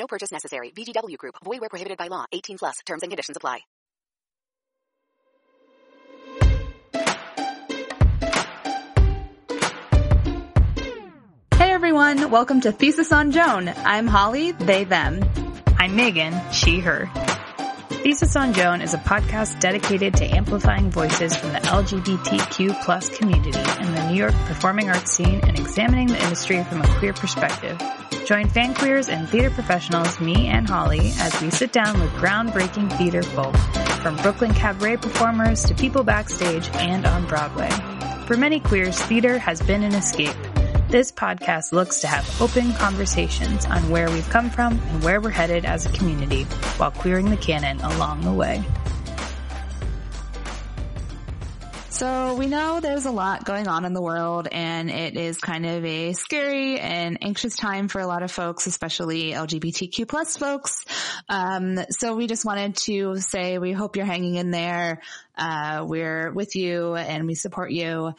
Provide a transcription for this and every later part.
No purchase necessary. VGW Group. Void where prohibited by law. 18 plus. Terms and conditions apply. Hey everyone, welcome to Thesis on Joan. I'm Holly, they, them. I'm Megan, she, her. Thesis on Joan is a podcast dedicated to amplifying voices from the LGBTQ plus community in the New York performing arts scene and examining the industry from a queer perspective. Join fan queers and theater professionals, me and Holly, as we sit down with groundbreaking theater folk, from Brooklyn cabaret performers to people backstage and on Broadway. For many queers, theater has been an escape. This podcast looks to have open conversations on where we've come from and where we're headed as a community while queering the canon along the way. So we know there's a lot going on in the world and it is kind of a scary and anxious time for a lot of folks, especially LGBTQ plus folks. Um, so we just wanted to say we hope you're hanging in there. Uh, we're with you and we support you.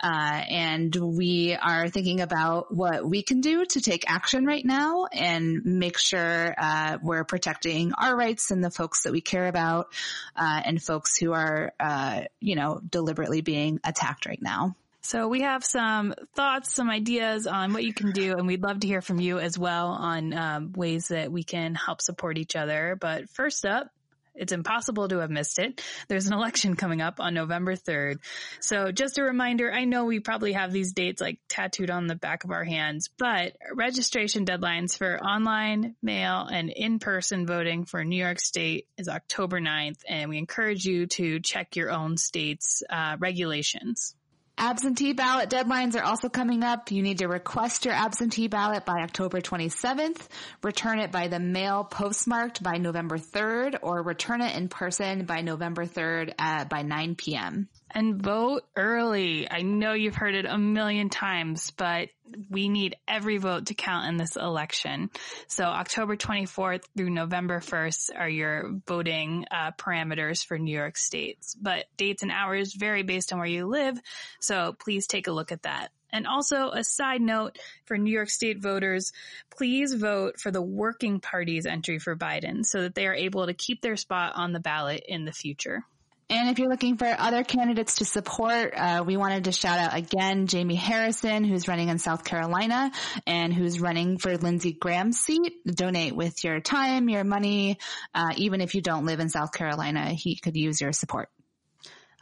Uh, and we are thinking about what we can do to take action right now and make sure uh, we're protecting our rights and the folks that we care about uh, and folks who are, uh, you know, deliberately being attacked right now. So we have some thoughts, some ideas on what you can do, and we'd love to hear from you as well on um, ways that we can help support each other. But first up, it's impossible to have missed it. There's an election coming up on November 3rd. So just a reminder, I know we probably have these dates like tattooed on the back of our hands, but registration deadlines for online, mail, and in-person voting for New York State is October 9th, and we encourage you to check your own state's uh, regulations. Absentee ballot deadlines are also coming up. You need to request your absentee ballot by October 27th, return it by the mail postmarked by November 3rd, or return it in person by November 3rd at, uh, by 9 p.m. And vote early. I know you've heard it a million times, but we need every vote to count in this election. So October 24th through November 1st are your voting uh, parameters for New York State. But dates and hours vary based on where you live. So please take a look at that. And also a side note for New York State voters, please vote for the working party's entry for Biden so that they are able to keep their spot on the ballot in the future. And if you're looking for other candidates to support, uh, we wanted to shout out again Jamie Harrison, who's running in South Carolina and who's running for Lindsey Graham's seat. Donate with your time, your money. Uh, even if you don't live in South Carolina, he could use your support.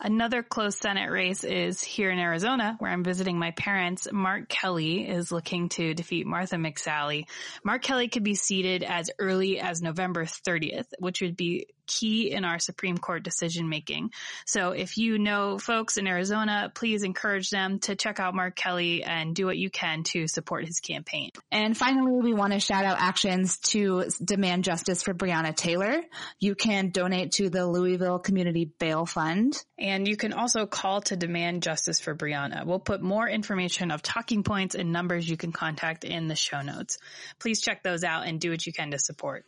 Another close Senate race is here in Arizona, where I'm visiting my parents. Mark Kelly is looking to defeat Martha McSally. Mark Kelly could be seated as early as November 30th, which would be key in our Supreme Court decision making. So if you know folks in Arizona, please encourage them to check out Mark Kelly and do what you can to support his campaign. And finally, we want to shout out actions to demand justice for Breonna Taylor. You can donate to the Louisville Community Bail Fund. And you can also call to demand justice for Breonna. We'll put more information of talking points and numbers you can contact in the show notes. Please check those out and do what you can to support.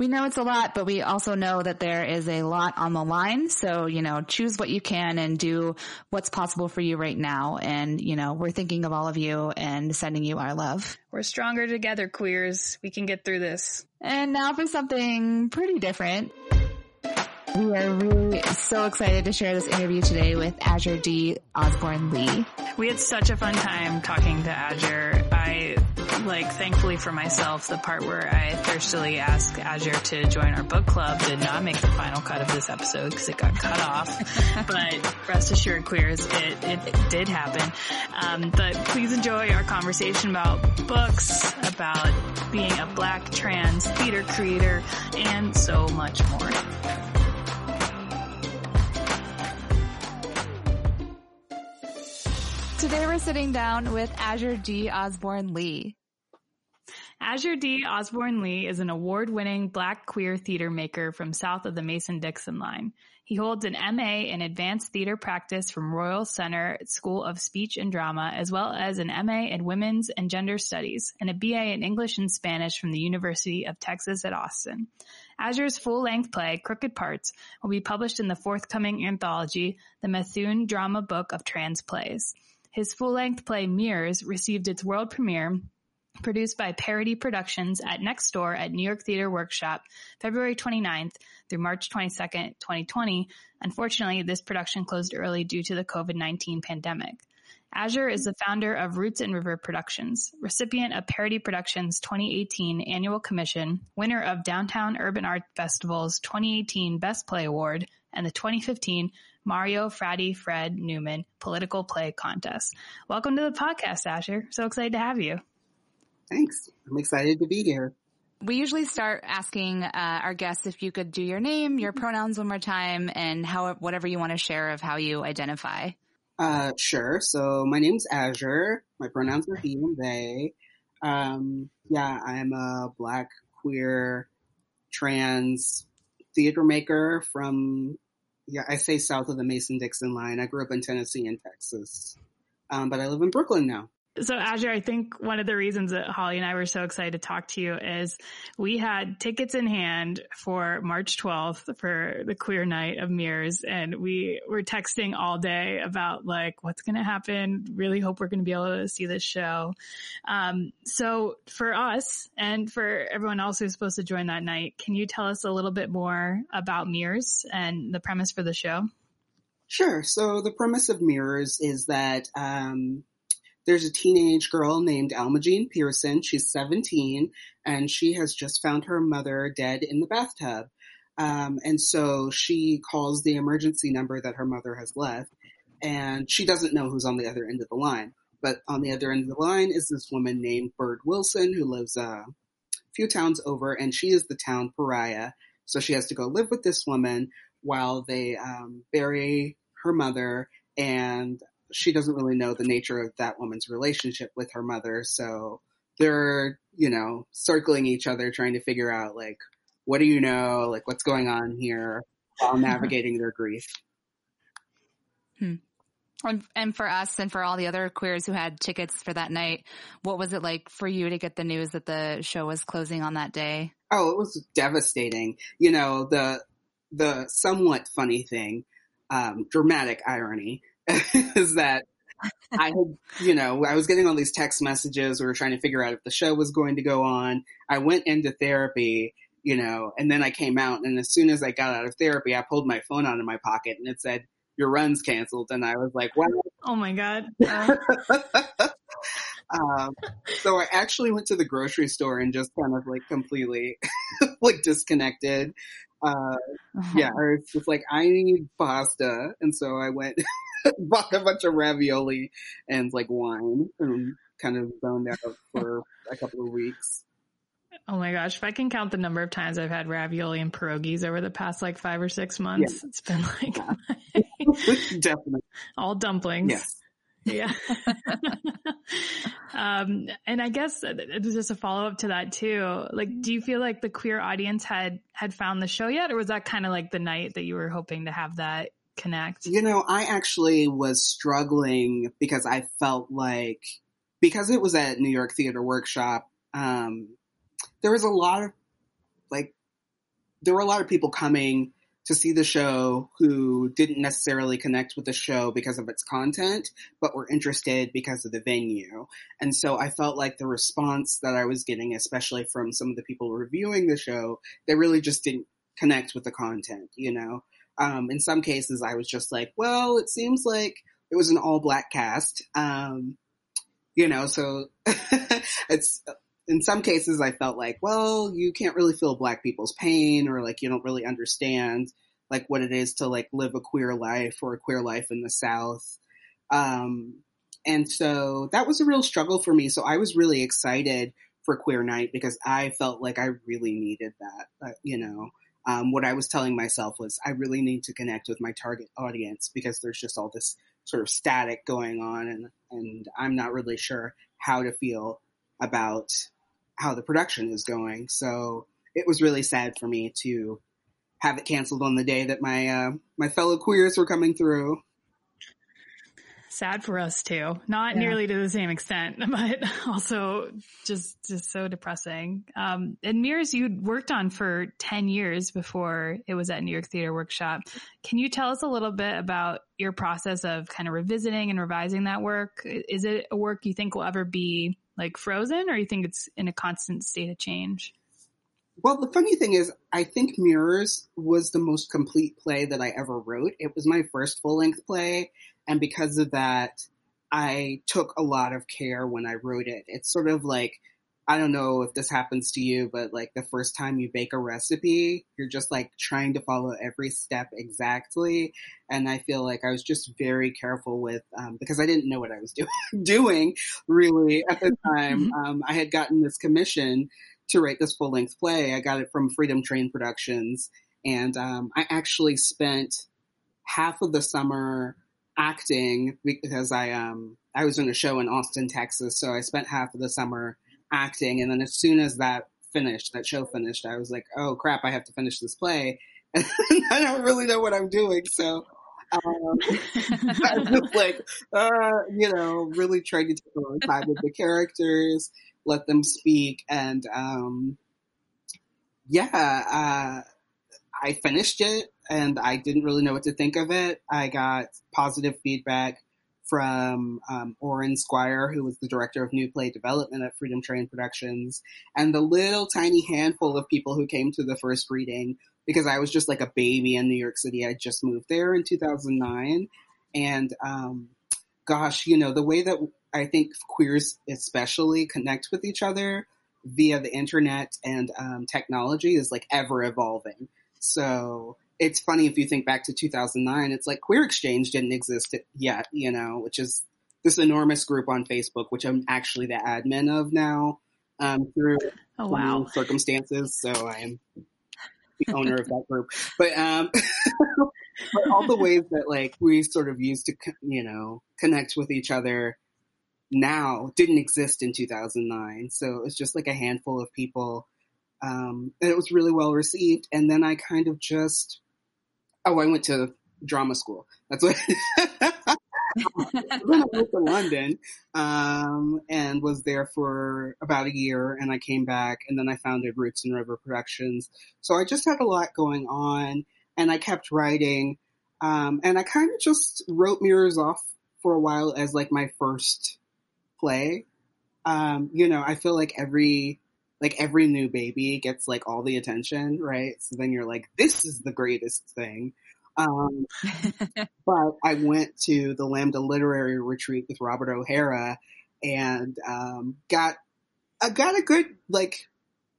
We know it's a lot, but we also know that there is a lot on the line. So, you know, choose what you can and do what's possible for you right now. And, you know, we're thinking of all of you and sending you our love. We're stronger together, queers. We can get through this. And now for something pretty different. We are really so excited to share this interview today with Azure D. Osborne Lee. We had such a fun time talking to Azure. Like thankfully for myself, the part where I thirstily asked Azure to join our book club did not make the final cut of this episode because it got cut off. but rest assured, queers, it, it, it did happen. Um, but please enjoy our conversation about books, about being a black trans theater creator, and so much more. Today we're sitting down with Azure D. Osborne Lee. Azure D. Osborne Lee is an award-winning black queer theater maker from south of the Mason-Dixon line. He holds an MA in Advanced Theater Practice from Royal Central School of Speech and Drama, as well as an MA in Women's and Gender Studies and a BA in English and Spanish from the University of Texas at Austin. Azure's full-length play, Crooked Parts, will be published in the forthcoming anthology, The Methuen Drama Book of Trans Plays. His full-length play Mirrors received its world premiere produced by Parity Productions at Next Door at New York Theater Workshop, February 29th through March 22nd, 2020. Unfortunately, this production closed early due to the COVID-19 pandemic. Azure is the founder of Roots and River Productions, recipient of Parity Productions 2018 Annual Commission, winner of Downtown Urban Art Festival's 2018 Best Play Award, and the 2015 Mario Fratti Fred Newman Political Play Contest. Welcome to the podcast, Azure. So excited to have you. Thanks. I'm excited to be here. We usually start asking uh, our guests if you could do your name, your pronouns one more time, and how whatever you want to share of how you identify. Uh, sure. So my name's Azure. My pronouns are he and they. Um, yeah, I'm a black, queer, trans theater maker from yeah, I say south of the Mason Dixon line. I grew up in Tennessee and Texas, um, but I live in Brooklyn now. So Azure, I think one of the reasons that Holly and I were so excited to talk to you is we had tickets in hand for March 12th for the queer night of mirrors. And we were texting all day about like, what's going to happen? Really hope we're going to be able to see this show. Um, so for us and for everyone else who's supposed to join that night, can you tell us a little bit more about mirrors and the premise for the show? Sure. So the premise of Mirrors is that um, there's a teenage girl named Alma Jean Pearson. She's 17 and she has just found her mother dead in the bathtub. Um, and so she calls the emergency number that her mother has left and she doesn't know who's on the other end of the line. But on the other end of the line is this woman named Bird Wilson who lives uh, a few towns over and she is the town pariah. So she has to go live with this woman while they um, bury her mother and she doesn't really know the nature of that woman's relationship with her mother. So they're, you know, circling each other, trying to figure out like, what do you know? Like, what's going on here while navigating their grief. Hmm. And, and for us and for all the other queers who had tickets for that night, what was it like for you to get the news that the show was closing on that day? Oh, it was devastating. You know, the, the somewhat funny thing, um, dramatic irony is that I had, you know, I was getting all these text messages. We were trying to figure out if the show was going to go on. I went into therapy, you know, and then I came out. And as soon as I got out of therapy, I pulled my phone out of my pocket and it said, your run's canceled. And I was like, what? Oh my God. um, so I actually went to the grocery store and just kind of like completely like disconnected. Uh, yeah, I was just like, I need pasta. And so I went bought a bunch of ravioli and like wine and kind of zoned out for a couple of weeks. Oh my gosh, if I can count the number of times I've had ravioli and pierogies over the past like five or six months, yeah. it's been like yeah. definitely all dumplings. Yes. Yeah. um, and I guess it was just a follow up to that too. Like, do you feel like the queer audience had, had found the show yet? Or was that kind of like the night that you were hoping to have that connect? You know, I actually was struggling because I felt like, because it was at New York Theater Workshop, um, there was a lot of, like, there were a lot of people coming to see the show who didn't necessarily connect with the show because of its content, but were interested because of the venue. And so I felt like the response that I was getting, especially from some of the people reviewing the show, they really just didn't connect with the content, you know. Um, in some cases, I was just like, well, it seems like it was an all black cast. Um, you know, so it's, in some cases I felt like, well, you can't really feel black people's pain or like you don't really understand like what it is to like live a queer life or a queer life in the South. Um, and so that was a real struggle for me. So I was really excited for Queer Night because I felt like I really needed that. Uh, you know, um, what I was telling myself was I really need to connect with my target audience because there's just all this sort of static going on, and and I'm not really sure how to feel about how the production is going. So it was really sad for me to have it canceled on the day that my uh, my fellow queers were coming through. Sad for us too. Not yeah. nearly to the same extent, but also just just so depressing. Um, and Mirrors you'd worked on for ten years before it was at New York Theater Workshop. Can you tell us a little bit about your process of kind of revisiting and revising that work? Is it a work you think will ever be like frozen, or you think it's in a constant state of change? Well, the funny thing is, I think Mirrors was the most complete play that I ever wrote. It was my first full length play, and because of that, I took a lot of care when I wrote it. It's sort of like, I don't know if this happens to you, but like the first time you bake a recipe, you're just like trying to follow every step exactly. And I feel like I was just very careful with, um, because I didn't know what I was do- doing really at the time. Mm-hmm. Um, I had gotten this commission to write this full length play. I got it from Freedom Train Productions, and um, I actually spent half of the summer acting because I um I was in a show in Austin, Texas, so I spent half of the summer acting, and then as soon as that finished, that show finished, I was like, oh crap, I have to finish this play, and I don't really know what I'm doing, so. Um, I was like, uh, you know, really trying to take a long time with the characters let them speak. And um, yeah, uh, I finished it and I didn't really know what to think of it. I got positive feedback from um, Oren Squire, who was the director of New Play Development at Freedom Train Productions, and the little tiny handful of people who came to the first reading because I was just like a baby in New York City. I just moved there in 2009. And um, gosh, you know, the way that I think queers especially connect with each other via the internet and um, technology is like ever evolving. So it's funny if you think back to 2009, it's like Queer Exchange didn't exist yet, you know, which is this enormous group on Facebook, which I'm actually the admin of now um, through oh, wow. circumstances. So I am the owner of that group. But, um, but all the ways that like we sort of used to, you know, connect with each other now didn't exist in 2009. So it's just like a handful of people. Um, and it was really well received. And then I kind of just, oh, I went to drama school. That's what. then I went to London um, and was there for about a year, and I came back, and then I founded Roots and River Productions. So I just had a lot going on, and I kept writing, um, and I kind of just wrote Mirrors off for a while as like my first play. Um, you know, I feel like every like every new baby gets like all the attention, right? So then you're like, this is the greatest thing. Um, but I went to the Lambda Literary Retreat with Robert O'Hara and um, got I got a good like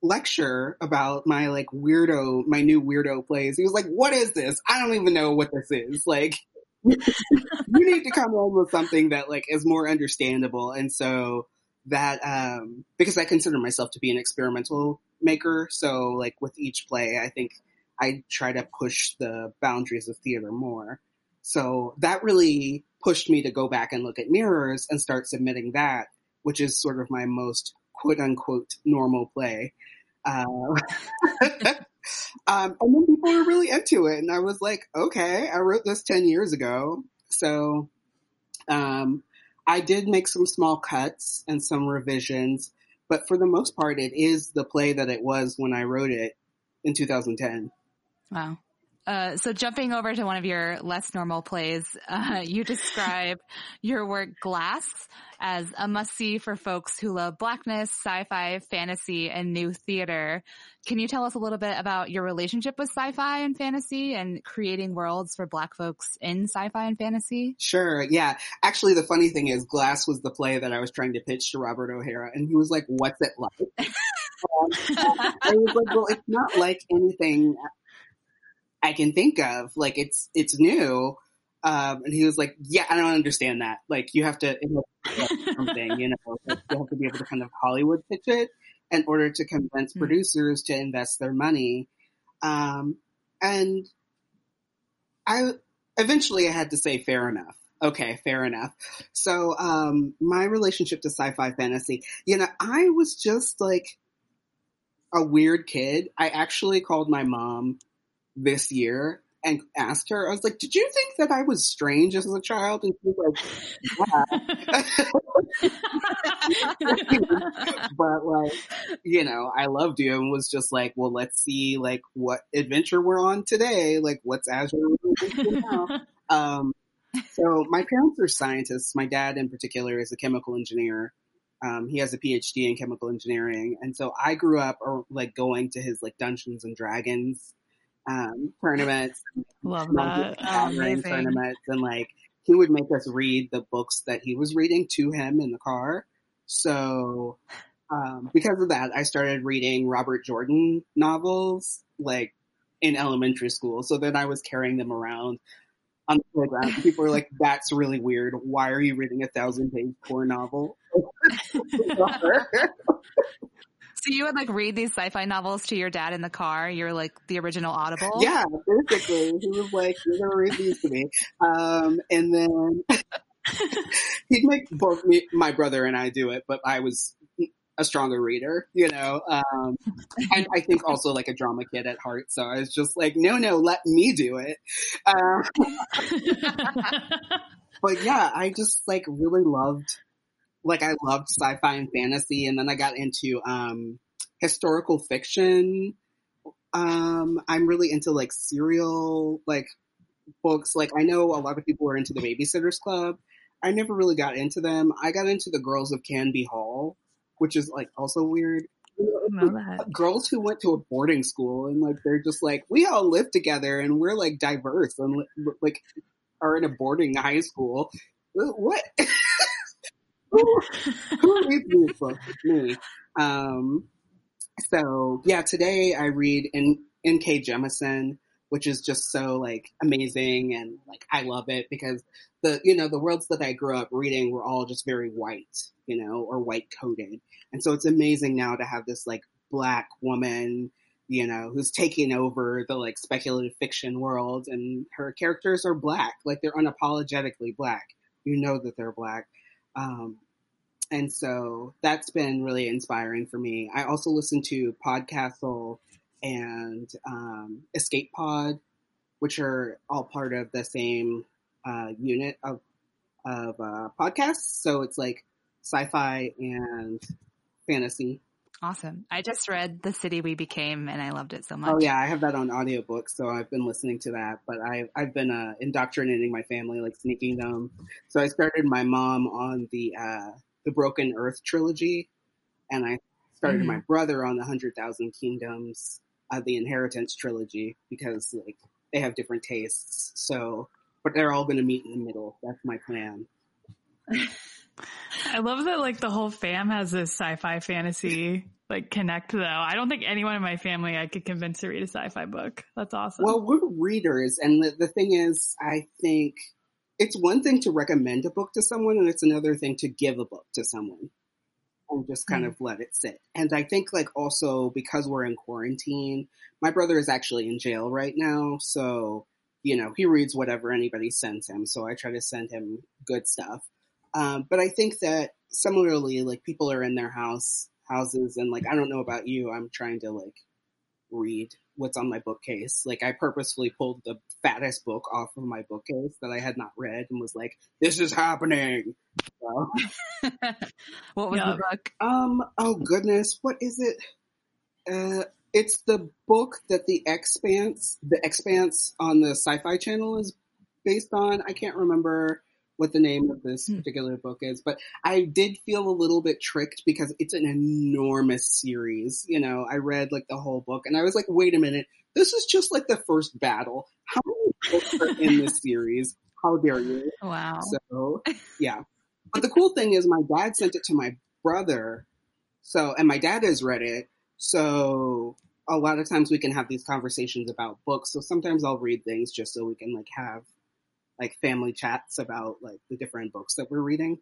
lecture about my like weirdo my new weirdo plays. He was like, "What is this? I don't even know what this is." Like you need to come up with something that like is more understandable. And so that um because I consider myself to be an experimental maker, so like with each play, I think I try to push the boundaries of theater more. So that really pushed me to go back and look at mirrors and start submitting that, which is sort of my most quote unquote normal play. Uh, Um, and then people were really into it, and I was like, okay, I wrote this ten years ago, so um, I did make some small cuts and some revisions, but for the most part, it is the play that it was when I wrote it in 2010. Wow. Uh, so jumping over to one of your less normal plays, uh, you describe your work Glass as a must see for folks who love blackness, sci-fi, fantasy, and new theater. Can you tell us a little bit about your relationship with sci-fi and fantasy and creating worlds for black folks in sci-fi and fantasy? Sure. Yeah. Actually, the funny thing is Glass was the play that I was trying to pitch to Robert O'Hara and he was like, what's it like? um, I was like, well, it's not like anything I can think of. Like it's it's new. Um, and he was like, "Yeah, I don't understand that. Like, you have to something, you know, like, you have to be able to kind of Hollywood pitch it in order to convince mm-hmm. producers to invest their money." Um, and I eventually I had to say, "Fair enough." Okay, fair enough. So, um, my relationship to sci-fi fantasy, you know, I was just like a weird kid. I actually called my mom this year and asked her, I was like, did you think that I was strange as a child? And she was like, yeah. but like, you know, I loved you and was just like, well, let's see like what adventure we're on today. Like what's Azure now? um, so my parents are scientists. My dad in particular is a chemical engineer. Um, he has a PhD in chemical engineering. And so I grew up or, like going to his like Dungeons and Dragons um, tournaments, love that oh, tournaments, and like he would make us read the books that he was reading to him in the car. So um, because of that, I started reading Robert Jordan novels like in elementary school. So then I was carrying them around on the playground. People were like, "That's really weird. Why are you reading a thousand page core novel?" So you would like read these sci-fi novels to your dad in the car. You're like the original Audible. Yeah, basically, he was like, "You're gonna read these to me," um, and then he'd make both me, my brother and I do it, but I was a stronger reader, you know. Um, and I think also like a drama kid at heart. So I was just like, no, no, let me do it. Um, but yeah, I just like really loved like I loved sci-fi and fantasy, and then I got into um, historical fiction. Um, I'm really into like serial like books. Like I know a lot of people are into the Babysitters Club. I never really got into them. I got into the Girls of Canby Hall, which is like also weird. Girls who went to a boarding school and like they're just like we all live together and we're like diverse and like are in a boarding high school. What? who, reads these books? Me. Um, so yeah, today I read in N.K. Jemisin, which is just so like amazing and like I love it because the you know the worlds that I grew up reading were all just very white, you know, or white coded, and so it's amazing now to have this like black woman you know, who's taking over the like speculative fiction world and her characters are black, like they're unapologetically black. You know that they're black. Um, and so that's been really inspiring for me. I also listen to Podcastle and um, Escape Pod, which are all part of the same uh, unit of of uh, podcasts. So it's like sci-fi and fantasy. Awesome. I just read The City We Became and I loved it so much. Oh yeah, I have that on audiobook, so I've been listening to that, but I I've been uh, indoctrinating my family like sneaking them. So I started my mom on the uh, the Broken Earth trilogy, and I started mm-hmm. my brother on the Hundred Thousand Kingdoms, uh, the Inheritance trilogy, because like they have different tastes. So, but they're all going to meet in the middle. That's my plan. I love that like the whole fam has this sci-fi fantasy like connect though. I don't think anyone in my family I could convince to read a sci-fi book. That's awesome. Well, we're readers and the, the thing is I think it's one thing to recommend a book to someone and it's another thing to give a book to someone and just kind mm-hmm. of let it sit. And I think like also because we're in quarantine, my brother is actually in jail right now. So, you know, he reads whatever anybody sends him. So I try to send him good stuff. Um, but I think that similarly, like people are in their house houses and like, I don't know about you. I'm trying to like read what's on my bookcase. Like I purposefully pulled the fattest book off of my bookcase that I had not read and was like, "This is happening." So, what was yeah. the book? Um. Oh goodness, what is it? Uh, It's the book that the Expanse, the Expanse on the Sci-Fi Channel is based on. I can't remember what the name of this Hmm. particular book is, but I did feel a little bit tricked because it's an enormous series. You know, I read like the whole book and I was like, wait a minute, this is just like the first battle. How many books are in this series? How dare you? Wow. So yeah. But the cool thing is my dad sent it to my brother. So and my dad has read it. So a lot of times we can have these conversations about books. So sometimes I'll read things just so we can like have like family chats about like the different books that we're reading.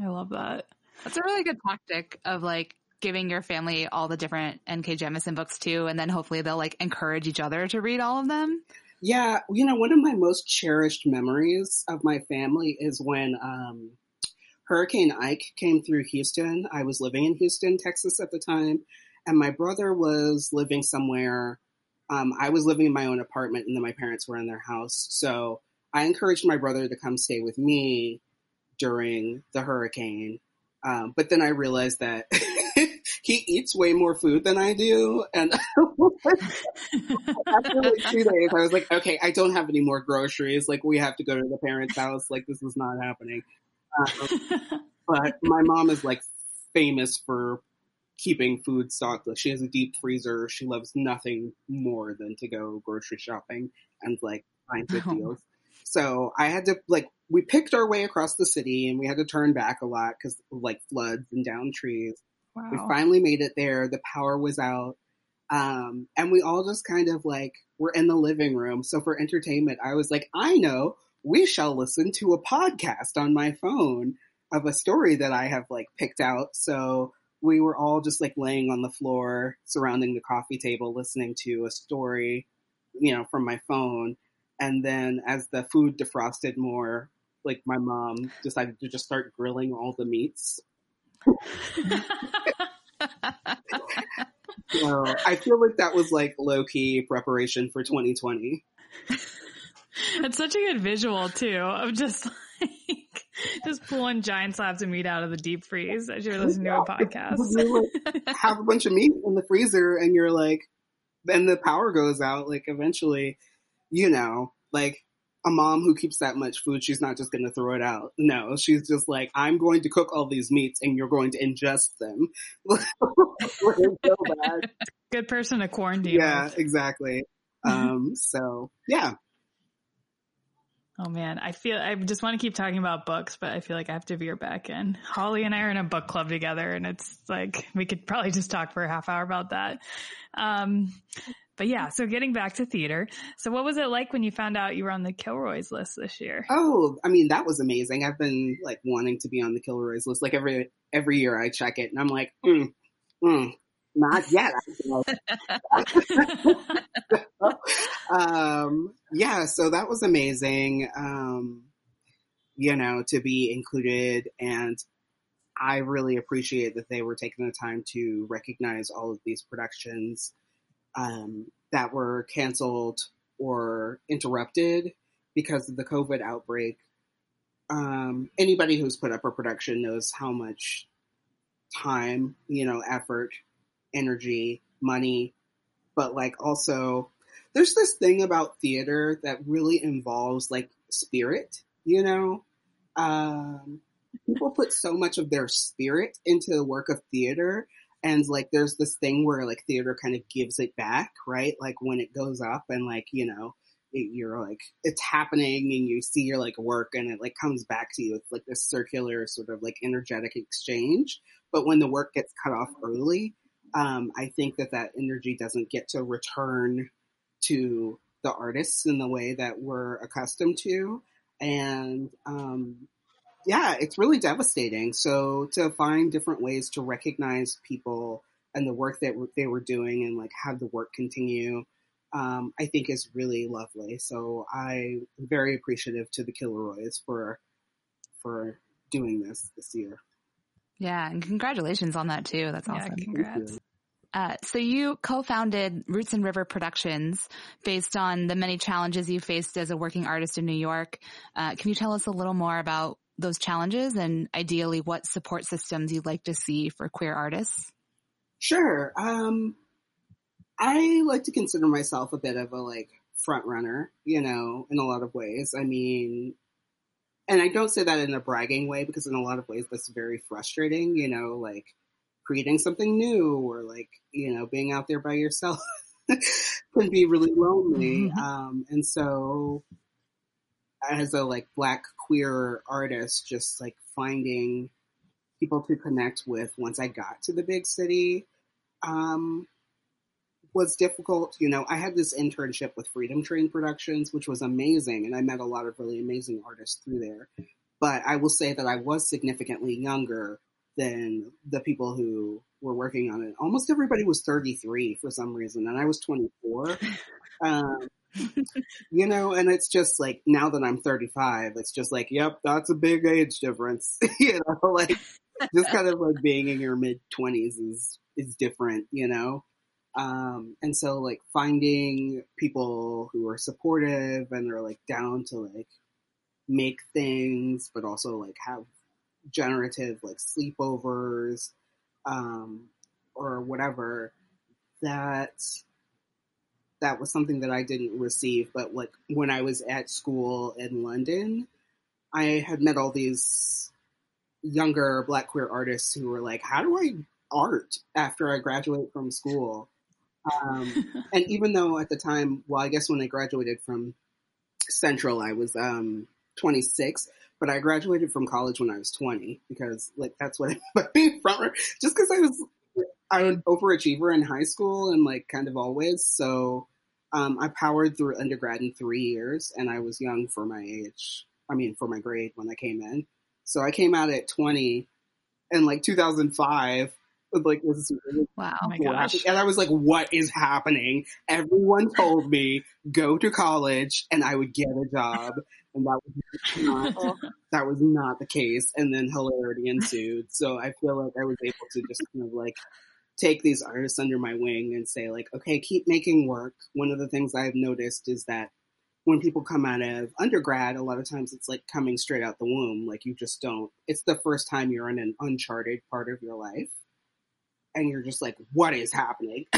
I love that. That's a really good tactic of like giving your family all the different N.K. Jemisin books too, and then hopefully they'll like encourage each other to read all of them. Yeah, you know, one of my most cherished memories of my family is when um, Hurricane Ike came through Houston. I was living in Houston, Texas at the time, and my brother was living somewhere. Um, I was living in my own apartment, and then my parents were in their house. So I encouraged my brother to come stay with me during the hurricane. Um, but then I realized that he eats way more food than I do, and after like two days, I was like, okay, I don't have any more groceries. Like, we have to go to the parents' house. Like, this is not happening. Um, but my mom is like famous for keeping food stocked. Like, she has a deep freezer. She loves nothing more than to go grocery shopping and like find good Oh. deals. So I had to like we picked our way across the city and we had to turn back a lot because of like floods and down trees. We finally made it there. The power was out. Um, and we all just kind of like were in the living room. So for entertainment, I was like, I know we shall listen to a podcast on my phone of a story that I have like picked out. So we were all just like laying on the floor surrounding the coffee table listening to a story, you know, from my phone. And then as the food defrosted more, like my mom decided to just start grilling all the meats. So I feel like that was like low key preparation for 2020. It's such a good visual too of just like just pulling giant slabs of meat out of the deep freeze as you're listening to a podcast. You like, have a bunch of meat in the freezer and you're like, then the power goes out. Like eventually, you know, like a mom who keeps that much food, she's not just going to throw it out. No, she's just like, I'm going to cook all these meats and you're going to ingest them. So. Good person to quarantine. yeah, with. exactly. Um, so yeah, Oh man, I feel I just want to keep talking about books, but I feel like I have to veer back in. Holly and I are in a book club together, and it's like we could probably just talk for a half hour about that. Um, but yeah, so getting back to theater. So what was it like when you found out you were on the Kilroy's list this year? Oh, I mean, that was amazing. I've been like wanting to be on the Kilroy's list. Like every every year I check it and I'm like, mm, mm, not yet. um, yeah, so that was amazing. Um, you know, to be included and I really appreciate that they were taking the time to recognize all of these productions um, that were canceled or interrupted because of the COVID outbreak. Um, anybody who's put up a production knows how much time, you know, effort, energy, money, but like also there's this thing about theater that really involves like spirit, you know? Um, people put so much of their spirit into the work of theater and like there's this thing where like theater kind of gives it back right? Like when it goes up and like you know it, you're like it's happening and you see your like work and it like comes back to you. It's like this circular sort of like energetic exchange. But when the work gets cut off early um, i think that that energy doesn't get to return to the artists in the way that we're accustomed to and um, yeah, it's really devastating. So to find different ways to recognize people and the work that they were doing and like have the work continue, um, I think is really lovely. So I'm very appreciative to the Kilroys for for doing this this year. Yeah, and congratulations on that too. That's awesome. Yeah, awesome. congrats. Uh, so you co-founded Roots and River Productions based on the many challenges you faced as a working artist in New York. Uh, can you tell us a little more about those challenges and ideally what support systems you'd like to see for queer artists? Sure. Um, I like to consider myself a bit of a like front runner, you know, in a lot of ways. I mean, and I don't say that in a bragging way because in a lot of ways that's very frustrating, you know, like creating something new or like, you know, being out there by yourself can be really lonely. Mhm. Um, and so as a like black queer artist, just like finding people to connect with once I got to the big city, um, was difficult. You know, I had this internship with Freedom Train Productions, which was amazing, and I met a lot of really amazing artists through there. But I will say that I was significantly younger than the people who were working on it. Almost everybody was 33 for some reason, and I was 24. Um, you know, and it's just like now that I'm 35, it's just like, yep, that's a big age difference. you know, like just kind of like being in your mid 20s is is different, you know. Um, and so like finding people who are supportive and are like down to like make things, but also like have generative like sleepovers, um, or whatever. That that was something that I didn't receive. But like when I was at school in London, I had met all these younger black queer artists who were like, "How do I art after I graduate from school?" Um, and even though at the time, well, I guess when I graduated from Central, I was um, 26, but I graduated from college when I was 20 because, like, that's what I front runner. Just because I was, I was an overachiever in high school and like kind of always. So um, I powered through undergrad in three years, and I was young for my age. I mean, for my grade when I came in. So I came out at 20 in like 2005 with like this really Wow. Oh my gosh. And I was like, what is happening? Everyone told me go to college and I would get a job. And that was not, that was not the case. And then hilarity ensued. So I feel like I was able to just kind of like take these artists under my wing and say like, okay, keep making work. One of the things I've noticed is that when people come out of undergrad, a lot of times it's like coming straight out the womb. Like you just don't, it's the first time you're in an uncharted part of your life and you're just like, what is happening?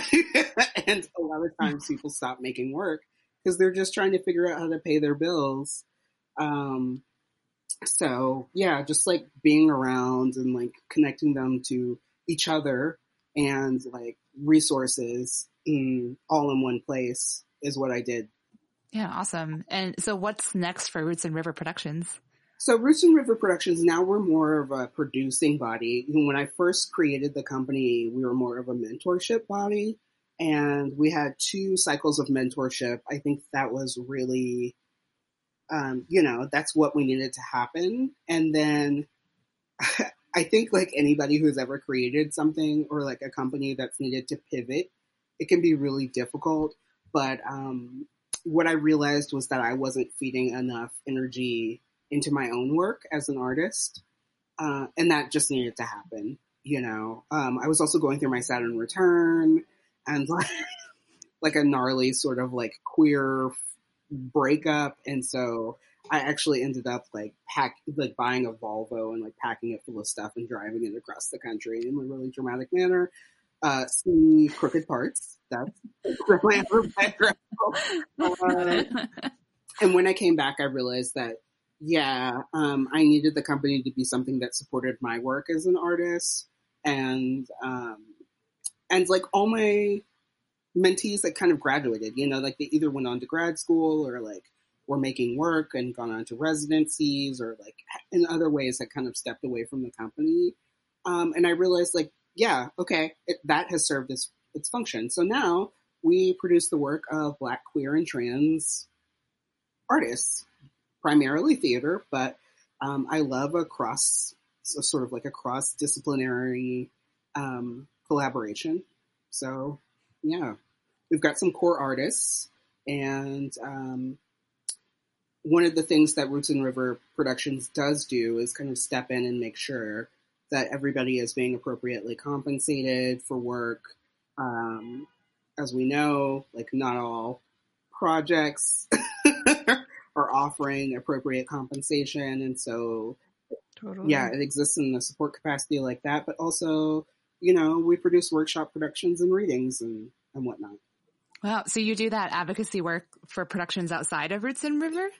and a lot of times people stop making work because they're just trying to figure out how to pay their bills. Um, so yeah, just like being around and like connecting them to each other and like resources mm, all in one place is what I did. Yeah, awesome. And so what's next for Roots and River Productions? So Roots and River Productions, now we're more of a producing body. When I first created the company, we were more of a mentorship body and we had two cycles of mentorship. I think that was really, um, you know, that's what we needed to happen. And then I think like anybody who's ever created something or like a company that's needed to pivot, it can be really difficult. But um, what I realized was that I wasn't feeding enough energy into my own work as an artist, uh, and that just needed to happen. You know, um, I was also going through my Saturn return and like like a gnarly sort of like queer breakup, and so I actually ended up like pack like buying a Volvo and like packing it full of stuff and driving it across the country in a really dramatic manner. Uh, see crooked parts. That's my background. Uh, and when I came back, I realized that yeah, um, I needed the company to be something that supported my work as an artist, and um, and like all my mentees that kind of graduated, you know, like they either went on to grad school or like were making work and gone on to residencies or like in other ways that kind of stepped away from the company. Um, and I realized like, yeah, okay, it, that has served its its function. So now we produce the work of Black, queer, and trans artists, primarily theater, but um, I love a cross, so sort of like a cross disciplinary um, collaboration. So yeah, we've got some core artists, and um, one of the things that Roots and River Productions does do is kind of step in and make sure that everybody is being appropriately compensated for work. Um, as we know, like not all projects are offering appropriate compensation, and so Totally. yeah, it exists in the support capacity like that, but also, you know, we produce workshop productions and readings and, and whatnot. Wow. So you do that advocacy work for productions outside of Roots and River?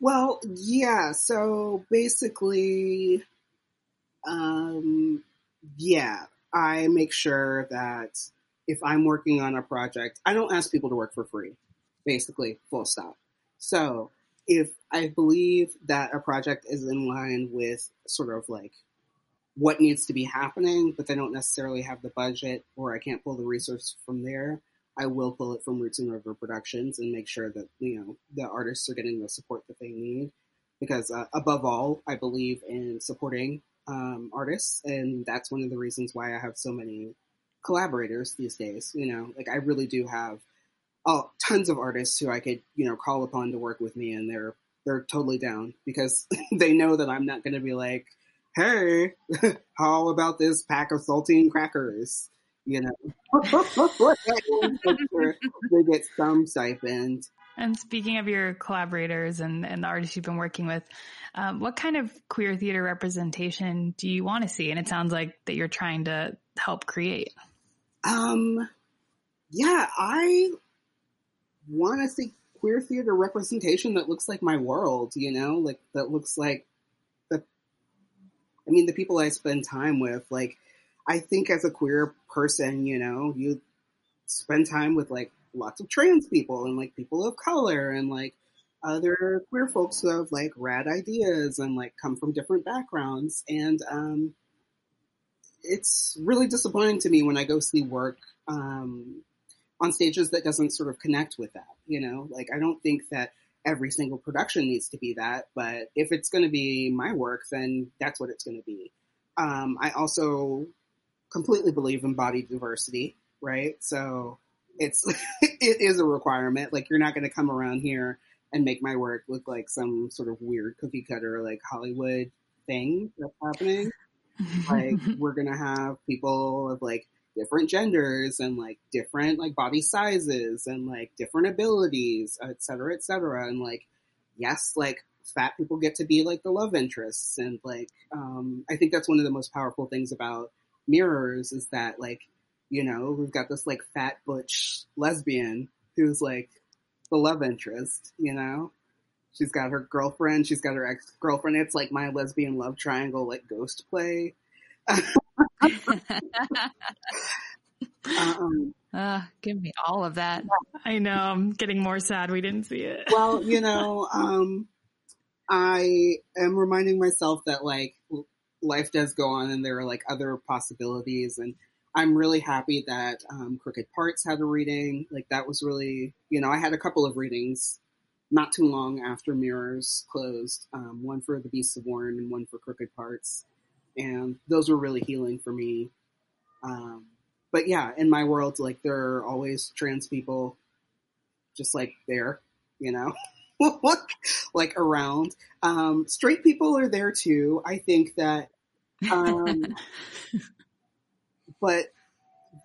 Well, yeah. So basically, um, yeah, I make sure that if I'm working on a project, I don't ask people to work for free, basically, full stop. So if I believe that a project is in line with sort of like what needs to be happening, but they don't necessarily have the budget or I can't pull the resource from there, I will pull it from Roots and River Productions and make sure that, you know, the artists are getting the support that they need. Because uh, above all, I believe in supporting um, artists, and that's one of the reasons why I have so many collaborators these days. You know, like I really do have oh, tons of artists who I could, you know, call upon to work with me, and they're they're totally down because they know that I'm not going to be like, hey, how about this pack of saltine crackers? You know, they get some stipend. And speaking of your collaborators and, and the artists you've been working with, um, what kind of queer theater representation do you want to see? And it sounds like that you're trying to help create. Um, yeah, I want to see queer theater representation that looks like my world, you know, like that looks like the, I mean, the people I spend time with, like, I think as a queer person, you know, you spend time with like lots of trans people and like people of color and like other queer folks who have like rad ideas and like come from different backgrounds. And um, it's really disappointing to me when I go see work um, on stages that doesn't sort of connect with that. You know, like I don't think that every single production needs to be that, but if it's going to be my work, then that's what it's going to be. Um, I also completely believe in body diversity, right? So it's it is a requirement. Like you're not going to come around here and make my work look like some sort of weird cookie cutter like Hollywood thing that's happening. like we're gonna have people of like different genders and like different like body sizes and like different abilities, et cetera, et cetera. And like, yes, like fat people get to be like the love interests. And like, um, I think that's one of the most powerful things about mirrors is that like, you know, we've got this like fat butch lesbian who's like the love interest, you know? She's got her girlfriend, she's got her ex girlfriend. It's like my lesbian love triangle, like ghost play. um, uh, give me all of that. I know. I'm getting more sad we didn't see it. well, you know, um, I am reminding myself that like life does go on and there are like other possibilities and I'm really happy that um, Crooked Parts had a reading. Like that was really, you know, I had a couple of readings not too long after Mirrors closed. Um, one for The Beasts of Warren and one for Crooked Parts, and those were really healing for me. Um, but yeah, in my world, like there are always trans people, just like there, you know, like around. Um, straight people are there too. I think that, um, but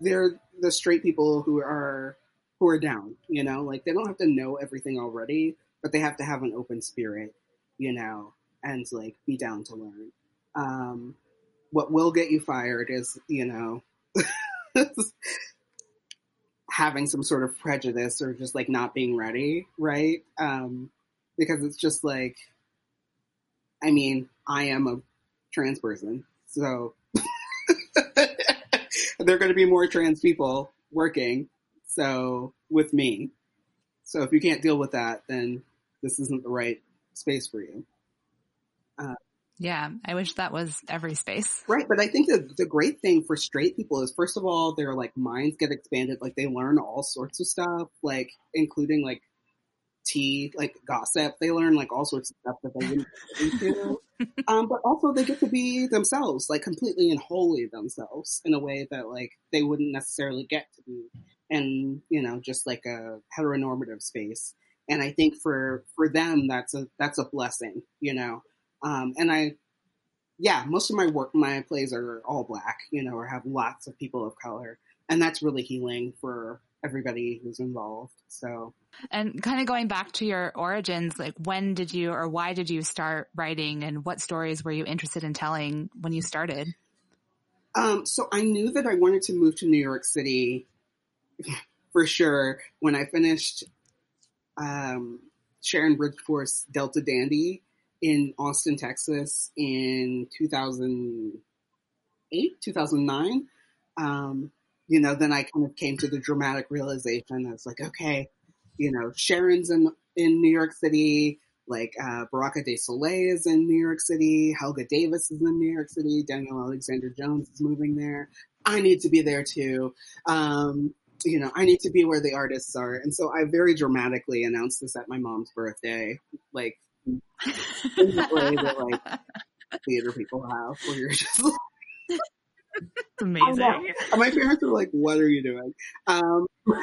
they're the straight people who are who are down. You know, like they don't have to know everything already, but they have to have an open spirit, you know, and like be down to learn. Um, what will get you fired is, you know, having some sort of prejudice or just like not being ready, right? Um, because it's just like, I mean, I am a trans person, so there are going to be more trans people working, so with me. So if you can't deal with that, then this isn't the right space for you. Uh, yeah, I wish that was every space. Right, but I think the the great thing for straight people is first of all their like minds get expanded, like they learn all sorts of stuff, like including like tea, like gossip. They learn like all sorts of stuff that they wouldn't into. um, but also they get to be themselves, like completely and wholly themselves in a way that like they wouldn't necessarily get to be in, you know, just like a heteronormative space. And I think for, for them, that's a, that's a blessing, you know? Um, and I, yeah, most of my work, my plays are all black, you know, or have lots of people of color. And that's really healing for everybody who's involved. So, and kind of going back to your origins, like when did you or why did you start writing and what stories were you interested in telling when you started? Um, so I knew that I wanted to move to New York City for sure when I finished um, Sharon Bridgforth's Delta Dandi in Austin, Texas in 2008, 2009. Um, you know, then I kind of came to the dramatic realization. I was like, okay, you know, Sharon's in, in New York City, like uh, Baraka de Soleil is in New York City, Helga Davis is in New York City, Daniel Alexander Jones is moving there. I need to be there too. Um, you know, I need to be where the artists are. And so I very dramatically announced this at my mom's birthday, like in the way that like theater people have, where you're just like, It's amazing. my parents were like, "What are you doing?" Um,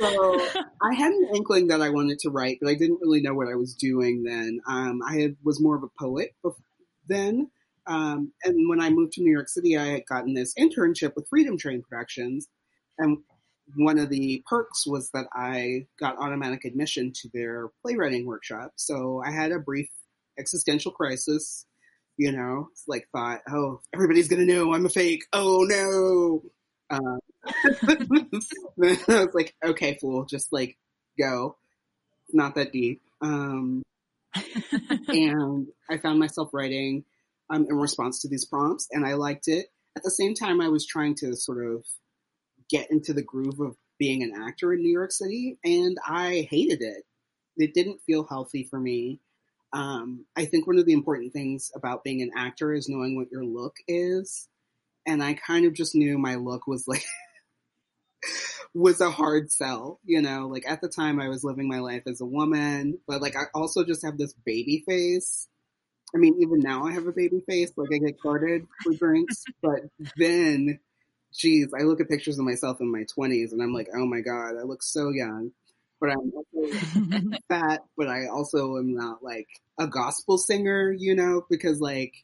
so I had an inkling that I wanted to write, but I didn't really know what I was doing then. Um, I had, was more of a poet bef- then, um, and when I moved to New York City, I had gotten this internship with Freedom Train Productions, and one of the perks was that I got automatic admission to their playwriting workshop. So I had a brief existential crisis you know, it's like thought, oh, everybody's gonna know I'm a fake. Oh no. Um, I was like, okay, fool, just like go. Not that deep. Um, and I found myself writing um, in response to these prompts, and I liked it. At the same time, I was trying to sort of get into the groove of being an actor in New York City, and I hated it. It didn't feel healthy for me. Um, I think one of the important things about being an actor is knowing what your look is. And I kind of just knew my look was like, was a hard sell, you know, like at the time I was living my life as a woman, but like I also just have this baby face. I mean, even now I have a baby face, like I get carded for drinks, but then, geez, I look at pictures of myself in my twenties and I'm like, oh my God, I look so young but I'm fat, but I also am not like a gospel singer, you know, because like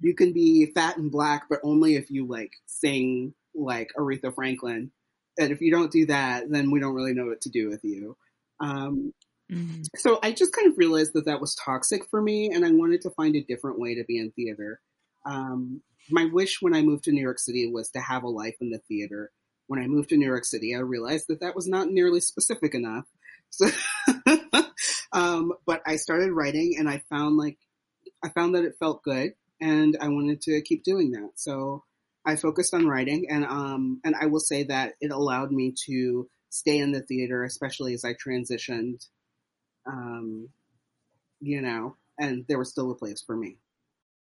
you can be fat and black, but only if you like sing like Aretha Franklin. And if you don't do that, then we don't really know what to do with you. Um, Mhm. so I just kind of realized that that was toxic for me, and I wanted to find a different way to be in theater. Um, my wish when I moved to New York City was to have a life in the theater. When I moved to New York City, I realized that that was not nearly specific enough. So, um, but I started writing, and I found like I found that it felt good, and I wanted to keep doing that. So I focused on writing, and um, and I will say that it allowed me to stay in the theater, especially as I transitioned. Um, you know, and there was still a place for me.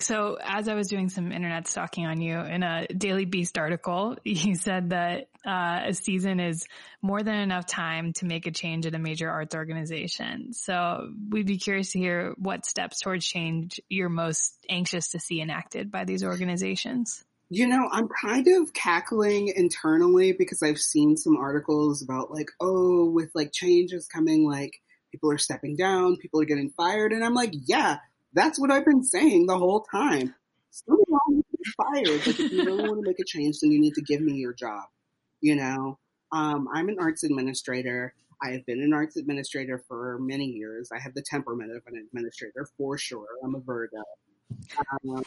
So as I was doing some internet stalking on you in a Daily Beast article, you said that uh, a season is more than enough time to make a change at a major arts organization. So we'd be curious to hear what steps towards change you're most anxious to see enacted by these organizations. You know, I'm kind of cackling internally because I've seen some articles about like, oh, with like changes coming, like people are stepping down, people are getting fired, and I'm like, yeah, that's what I've been saying the whole time. Somebody wrong fired. Like, if you really want to make a change, then you need to give me your job. You know, um, I'm an arts administrator. I have been an arts administrator for many years. I have the temperament of an administrator for sure. I'm a Virgo. Um,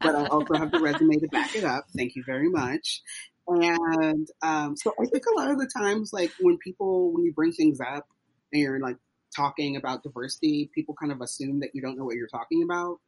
but I also have the resume to back it up. Thank you very much. And um, so I think a lot of the times, like when people, when you bring things up and you're like talking about diversity, people kind of assume that you don't know what you're talking about.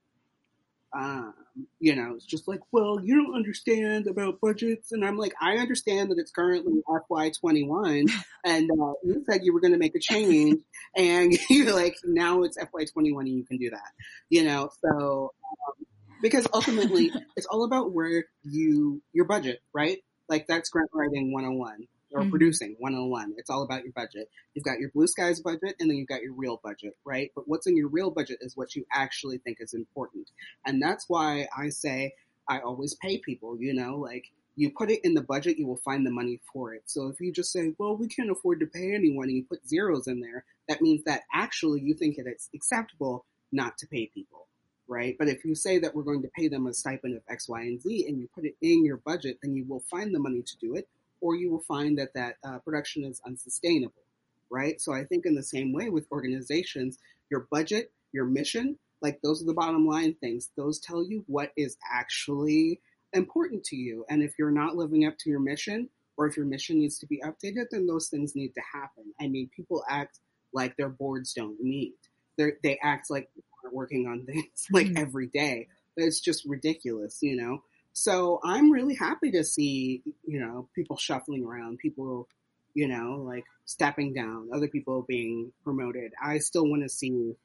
Um, you know, it's just like, well, you don't understand about budgets. And I'm like, I understand that it's currently FY21 and uh, you said you were going to make a change and you're like, now it's FY21 and you can do that, you know? So, um, because ultimately it's all about where you, your budget, right? Like that's grant writing 101 or mm-hmm. producing 101. It's all about your budget. You've got your blue skies budget and then you've got your real budget, right? But what's in your real budget is what you actually think is important. And that's why I say I always pay people, you know, like you put it in the budget, you will find the money for it. So if you just say, well, we can't afford to pay anyone and you put zeros in there, that means that actually you think it's acceptable not to pay people. Right. But if you say that we're going to pay them a stipend of X, Y, and Z and you put it in your budget, then you will find the money to do it or you will find that that uh, production is unsustainable, right? So I think in the same way with organizations, your budget, your mission, like those are the bottom line things. Those tell you what is actually important to you. And if you're not living up to your mission, or if your mission needs to be updated, then those things need to happen. I mean, people act like their boards don't meet. They're, they act like they're working on things like mm-hmm. every day. It's just ridiculous, you know? So I'm really happy to see, you know, people shuffling around, people, you know, like stepping down, other people being promoted. I still want to see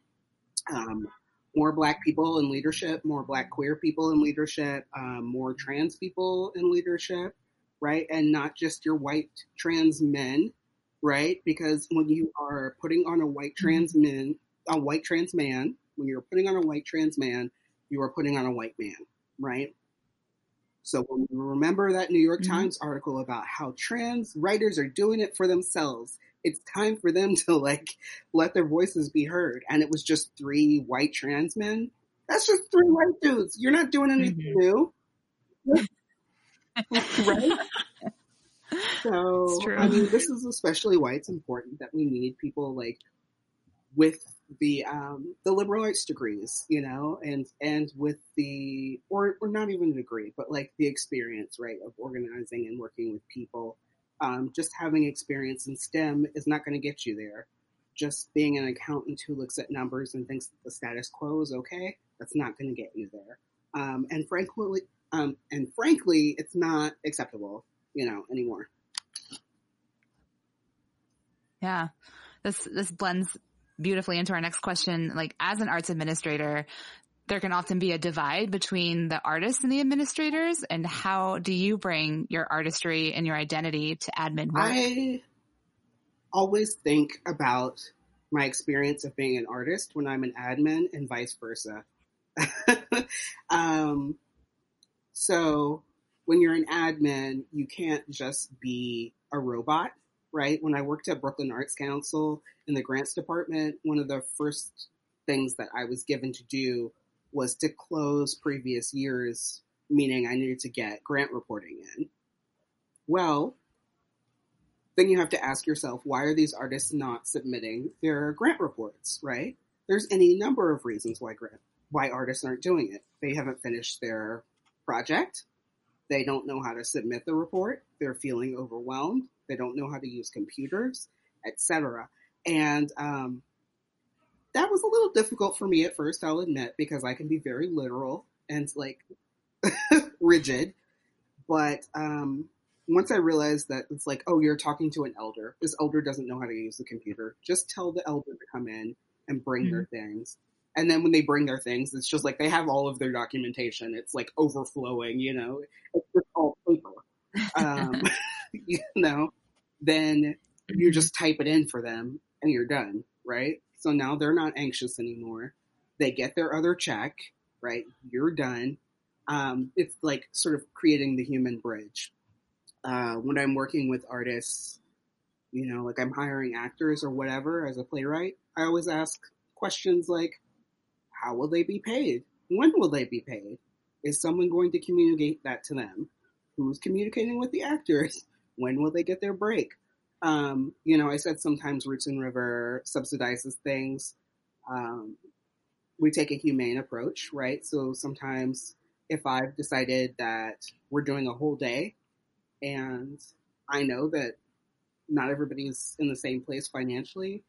um, more black people in leadership, more black queer people in leadership, um, more trans people in leadership, right? And not just your white trans men, right? Because when you are putting on a white mm-hmm. trans man, a white trans man, when you're putting on a white trans man, you are putting on a white man, right? So when we remember that New York mm-hmm. Times article about how trans writers are doing it for themselves, it's time for them to like let their voices be heard. And it was just three white trans men. That's just three white dudes. You're not doing anything mm-hmm. new. right? So I mean, this is especially why it's important that we need people like with the um, the liberal arts degrees, you know, and and with the or or not even a degree, but like the experience, right, of organizing and working with people. Um, just having experience in STEM is not going to get you there. Just being an accountant who looks at numbers and thinks the status quo is okay, that's not going to get you there. Um, and frankly, um, and frankly, it's not acceptable, you know, anymore. Yeah, this this blends beautifully into our next question. Like as an arts administrator, there can often be a divide between the artists and the administrators. And how do you bring your artistry and your identity to admin work? I always think about my experience of being an artist when I'm an admin and vice versa. um, so when you're an admin, you can't just be a robot right? When I worked at Brooklyn Arts Council in the grants department, one of the first things that I was given to do was to close previous years, meaning I needed to get grant reporting in. Well, then you have to ask yourself, why are these artists not submitting their grant reports, right? There's any number of reasons why grant, why artists aren't doing it. They haven't finished their project. They don't know how to submit the report. They're feeling overwhelmed. They don't know how to use computers, etc. And um, that was a little difficult for me at first, I'll admit, because I can be very literal and like rigid. But um, once I realized that it's like, oh, you're talking to an elder. This elder doesn't know how to use the computer. Just tell the elder to come in and bring mm-hmm. their things. And then when they bring their things, it's just like they have all of their documentation. It's like overflowing, you know. It's just all paper, um, you know. Then you just type it in for them, and you're done, right? So now they're not anxious anymore. They get their other check, right? You're done. Um, it's like sort of creating the human bridge. Uh, when I'm working with artists, you know, like I'm hiring actors or whatever as a playwright, I always ask questions like, how will they be paid? When will they be paid? Is someone going to communicate that to them? Who's communicating with the actors? When will they get their break? Um, you know, I said sometimes Roots and River subsidizes things. Um, we take a humane approach, right? So sometimes if I've decided that we're doing a whole day and I know that not everybody's in the same place financially,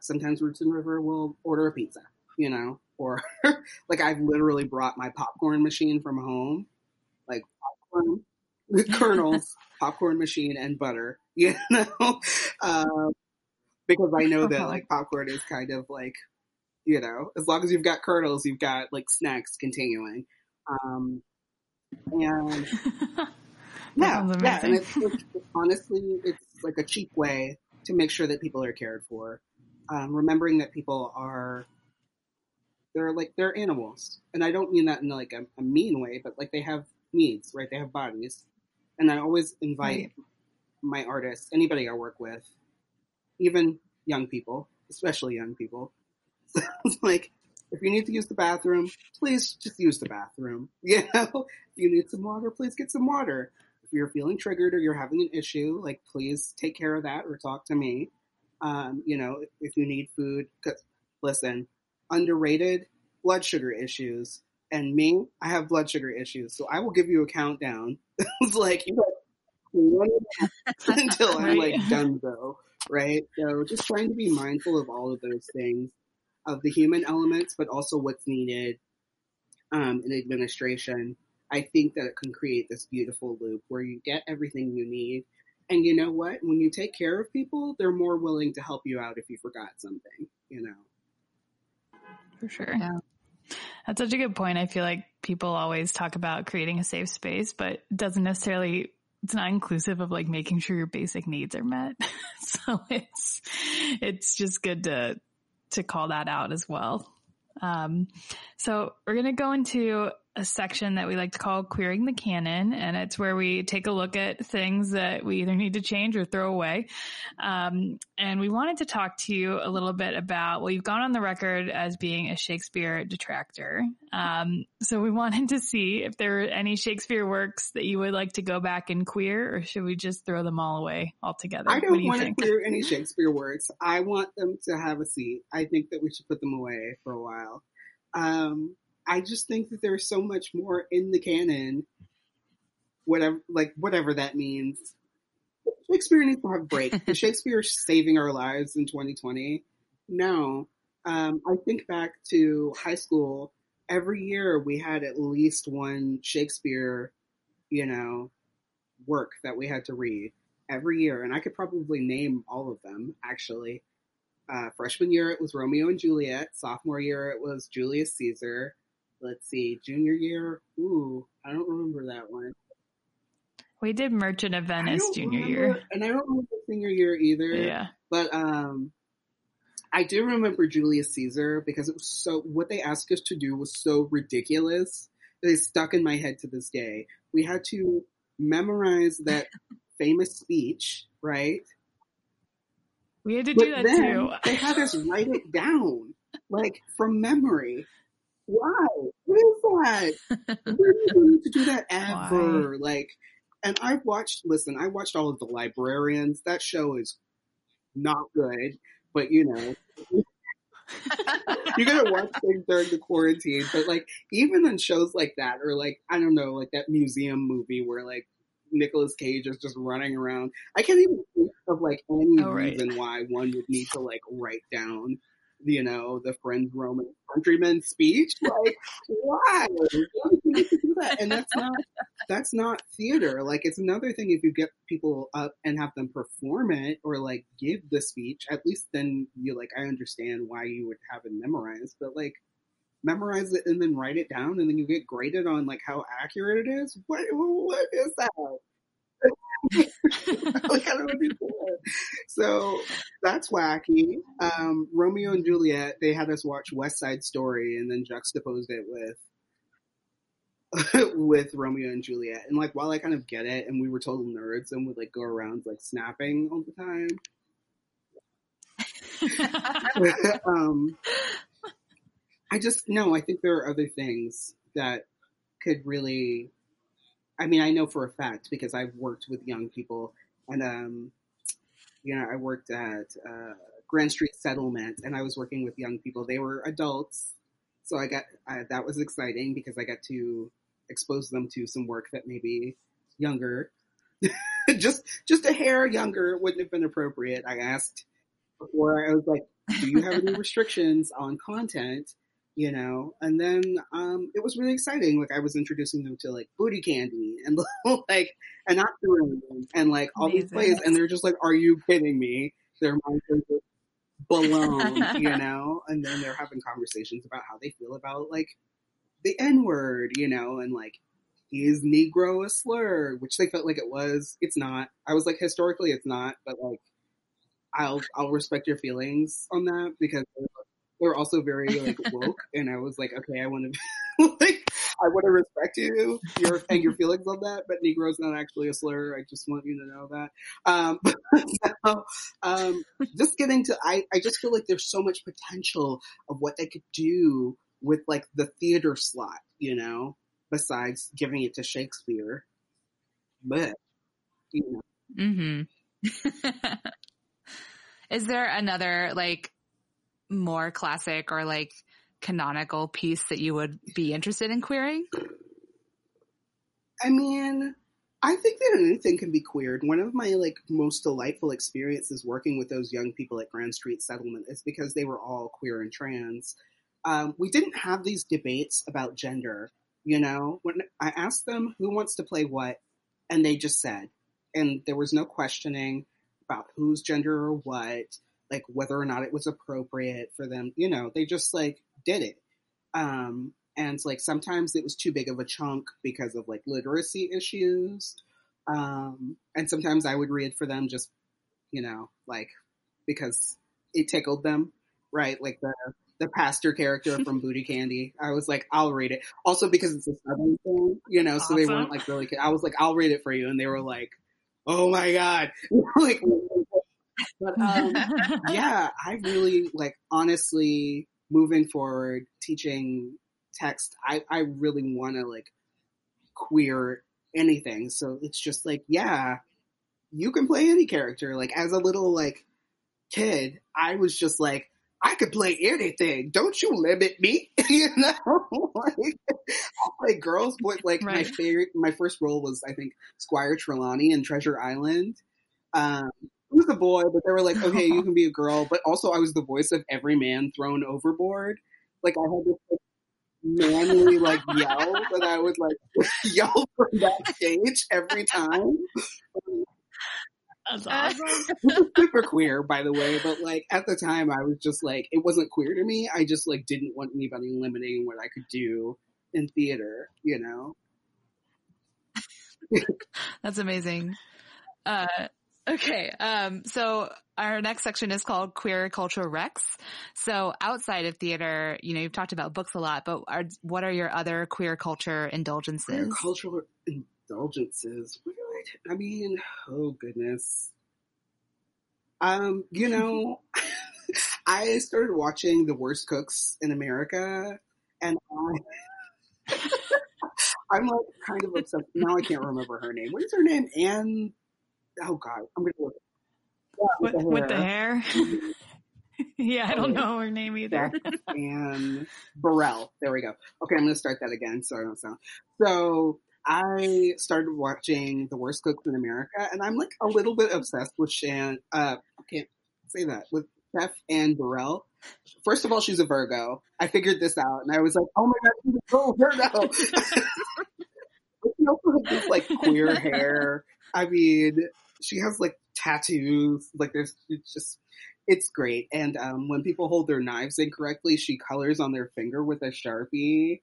sometimes Roots and River will order a pizza, you know, or like I've literally brought my popcorn machine from home, like popcorn kernels, popcorn machine, and butter, you know, um, because I know that like popcorn is kind of like, you know, as long as you've got kernels, you've got like snacks continuing. Um, and yeah, yeah, and it's, it's, honestly, it's like a cheap way to make sure that people are cared for. Um, remembering that people are they're like they're animals, and I don't mean that in like a, a, mean way, but like they have needs, right? They have bodies, and I always invite right. my artists, anybody I work with, even young people, especially young people. So like if you need to use the bathroom, please just use the bathroom. You know, if you need some water, please get some water. If you're feeling triggered or you're having an issue, like please take care of that or talk to me. Um, you know, if you need food, cause listen, underrated blood sugar issues. And me, I have blood sugar issues, so I will give you a countdown. It's like you until I'm like done though, right? So just trying to be mindful of all of those things, of the human elements, but also what's needed um, in administration. I think that it can create this beautiful loop where you get everything you need. And you know what? When you take care of people, they're more willing to help you out if you forgot something, you know? For sure. Yeah. That's such a good point. I feel like people always talk about creating a safe space, but doesn't necessarily it's not inclusive of like making sure your basic needs are met. so it's it's just good to to call that out as well. Um, so we're to go into a section that we like to call queering the canon. And it's where we take a look at things that we either need to change or throw away. Um, and we wanted to talk to you a little bit about, well, you've gone on the record as being a Shakespeare detractor. Um, so we wanted to see if there were any Shakespeare works that you would like to go back and queer, or should we just throw them all away altogether? I don't do want think? to queer any Shakespeare works. I want them to have a seat. I think that we should put them away for a while. Um, I just think that there's so much more in the canon, whatever, like whatever that means. Shakespeare needs to have a break. Is Shakespeare saving our lives in 2020? No. Um, I think back to high school. Every year we had at least one Shakespeare, you know, work that we had to read every year, and I could probably name all of them actually. Uh, freshman year it was Romeo and Juliet. Sophomore year it was Julius Caesar let's see, junior year. Ooh, I don't remember that one. We did Merchant of Venice junior remember, year, and I don't remember senior year either. Yeah, but um, I do remember Julius Caesar because it was so. What they asked us to do was so ridiculous. That it's stuck in my head to this day. We had to memorize that famous speech, right? We had to but do that too. they had us write it down, like from memory. Why? What is that? Where do you need to do that ever? Why? Like, and I've watched, listen, I watched all of the librarians. That show is not good, but you know, you gotta watch things during the quarantine. But like, even in shows like that, or like, I don't know, like that museum movie where like Nicolas Cage is just running around. I can't even think of like any oh, reason why one would need to like write down you know, the friend Roman countryman speech. Like, why? And that's not that's not theater. Like it's another thing if you get people up and have them perform it or like give the speech, at least then you like I understand why you would have it memorized. But like memorize it and then write it down and then you get graded on like how accurate it is. What what is that? Like I don't So that's wacky. Um, Romeo and Juliet, they had us watch West Side Story and then juxtaposed it with with Romeo and Juliet. And like while I kind of get it and we were total nerds and would like go around like snapping all the time. um, I just no, I think there are other things that could really I mean, I know for a fact because I've worked with young people, and um, you know, I worked at uh, Grand Street Settlement, and I was working with young people. They were adults, so I got I, that was exciting because I got to expose them to some work that maybe younger, just just a hair younger wouldn't have been appropriate. I asked before I was like, do you have any restrictions on content? You know, and then um, it was really exciting. Like I was introducing them to like booty candy and like and Octoroon and like all these Amazing. plays, and they're just like, "Are you kidding me?" Their minds are just blown, you know. And then they're having conversations about how they feel about like the N word, you know, and like is Negro a slur, which they felt like it was. It's not. I was like, historically, it's not, but like, I'll I'll respect your feelings on that because they're also very like woke, and I was like, okay, I want to like I want to respect you your and your feelings on that, but Negro is not actually a slur. I just want you to know that. Um, so, um, just getting to, I I just feel like there's so much potential of what they could do with like the theater slot, you know, besides giving it to Shakespeare. But you know, Mm-hmm. Is there another like more classic or like canonical piece that you would be interested in queering? I mean, I think that anything can be queered. One of my like most delightful experiences working with those young people at Grand Street Settlement is because they were all queer and trans. Um, we didn't have these debates about gender. You know, when I asked them who wants to play what, and they just said, and there was no questioning about whose gender or what, like whether or not it was appropriate for them. You know, they just like did it. Um, and like sometimes it was too big of a chunk because of like literacy issues. Um, and sometimes I would read for them just, you know, like because it tickled them, right? Like the the pastor character from Booty Candy. I was like, I'll read it. Also because it's a southern thing, you know, so they weren't like really. I was like, I'll read it for you, and they were like, Oh my god, like. But um, yeah, I really like honestly moving forward teaching text. I I really want to like queer anything. So it's just like yeah, you can play any character. Like as a little like kid, I was just like I could play anything. Don't you limit me, you know? like, I'll play girls. But like my favorite, my first role was I think Squire Trelawney in Treasure Island. Um, I was a boy, but they were like, okay, you can be a girl. But also, I was the voice of every man thrown overboard. Like I had this like, manly like yell that I would like yell from that stage every time. That's awesome. It was super queer, by the way, but like at the time, I was just like, it wasn't queer to me. I just like didn't want anybody limiting what I could do in theater, you know. That's amazing. Uh, okay. Um, so our next section is called Queer Culture Rex. So outside of theater, you know, you've talked about books a lot, but are, what are your other queer culture Queer indulgences? cultural indulgences. What do I? I mean, oh goodness. Um, you know, I started watching The Worst Cooks in America, and I, I'm like kind of obsessed. Now I can't remember her name. What is her name? Anne. Oh God, I'm gonna look. Yeah, with, with the hair. yeah, I don't know her name either. Anne Burrell. There we go. Okay, I'm going to start that again so I don't sound. So I started watching The Worst Cooks in America, and I'm like a little bit obsessed with Shan. Uh, I can't say that with Chef Anne Burrell. First of all, she's a Virgo. I figured this out, and I was like, "Oh my god, she's a Virgo." but she also has this like queer hair. I mean, she has like tattoos. Like there's, it's just, it's great. And um, when people hold their knives incorrectly, she colors on their finger with a sharpie.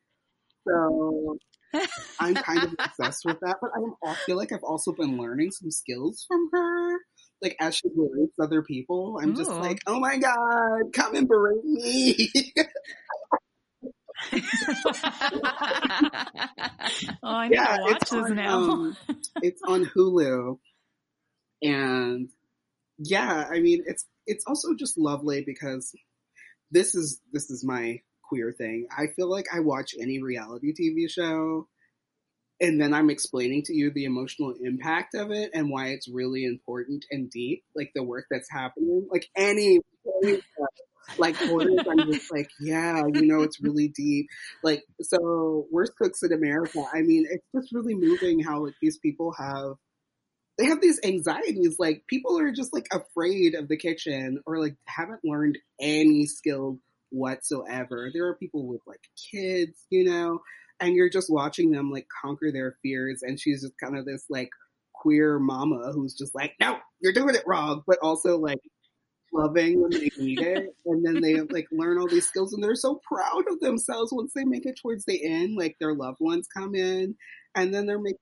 So I'm kind of obsessed with that. But I, feel like I've also been learning some skills from her. Like as she berates other people, I'm just like, oh my god, come and berate me. Oh, I need yeah, to watch this on, now. um, it's on Hulu, and yeah, I mean, it's it's also just lovely because this is this is my queer thing. I feel like I watch any reality TV show, and then I'm explaining to you the emotional impact of it and why it's really important and deep, like the work that's happening. Like any, any like I'm just like, yeah, you know, it's really deep. Like, so Worst Cooks in America. I mean, it's just really moving how like these people have they have these anxieties. Like people are just like afraid of the kitchen or like haven't learned any skill whatsoever. There are people with like kids, you know, and you're just watching them like conquer their fears. And she's just kind of this like queer mama who's just like, no, you're doing it wrong, but also like loving when they need it. And then they like learn all these skills and they're so proud of themselves once they make it towards the end. Like their loved ones come in and then they're making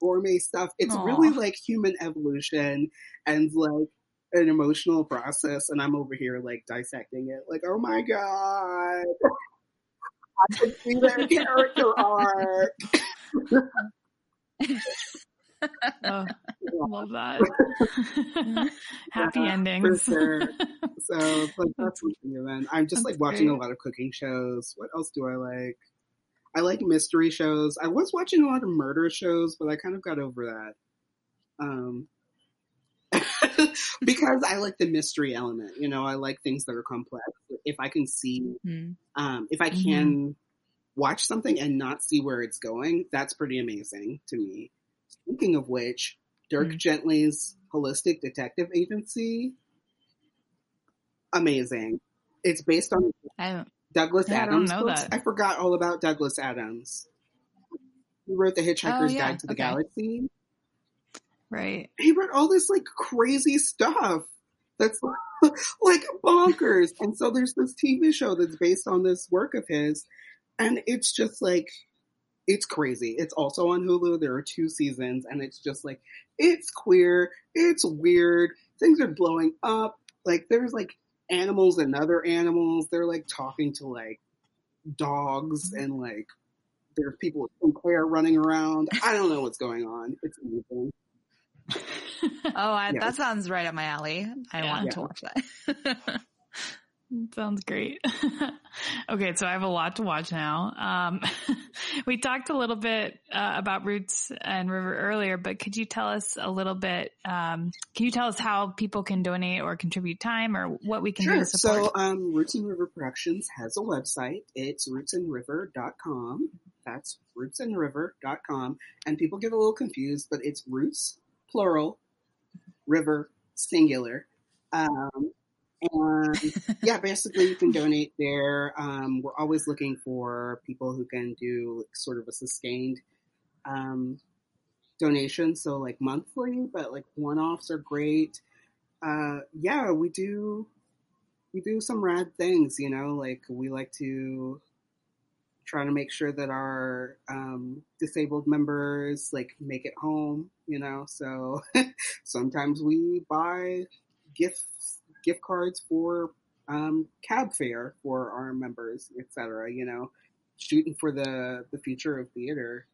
gourmet stuff. It's Aw. really like human evolution and like an emotional process. And I'm over here like dissecting it, like, oh my god, I can see their character arc. Oh, love that. Happy Yeah, endings. For sure. So like that's something event. I'm just like That's watching a lot of cooking shows. What else do I like? I like mystery shows. I was watching a lot of murder shows, but I kind of got over that. Um because I like the mystery element. You know, I like things that are complex. If I can see Mhm. um if I Mhm. can watch something and not see where it's going, that's pretty amazing to me. Speaking of which, Dirk Mm. Gently's Holistic Detective Agency, amazing. It's based on I Douglas I Adams books. that. I forgot all about Douglas Adams. He wrote The Hitchhiker's Oh, yeah. Guide to the Okay. Galaxy. Right. He wrote all this like crazy stuff that's like bonkers. and so there's this TV show that's based on this work of his, and it's just like it's crazy. It's also on Hulu. There are two seasons, and it's just like it's queer, it's weird. Things are blowing up. Like there's like animals and other animals. They're like talking to like dogs, mm-hmm. and like there's people with pink hair running around. I don't know what's going on. It's amazing. oh, I, Yes. that sounds right up my alley. I Yeah. want Yeah. to watch that. Sounds great. okay, so I have a lot to watch now. Um, we talked a little bit uh, about Roots and River earlier, but could you tell us a little bit? Um, can you tell us how people can donate or contribute time, or what we can do Sure. to support? So, um, Roots and River Productions has a website. It's rootsandriver.com. That's rootsandriver.com. And people get a little confused, but it's roots, plural, river, singular. Um, and yeah, basically you can donate there. Um, we're always looking for people who can do sort of a sustained, um, donation. So like monthly, but like one-offs are great. Uh, yeah, we do we do some rad things, you know, like we like to try to make sure that our um, disabled members like make it home, you know. So sometimes we buy gifts, gift cards for um, cab fare for our members, etc. You know, shooting for the the future of theater.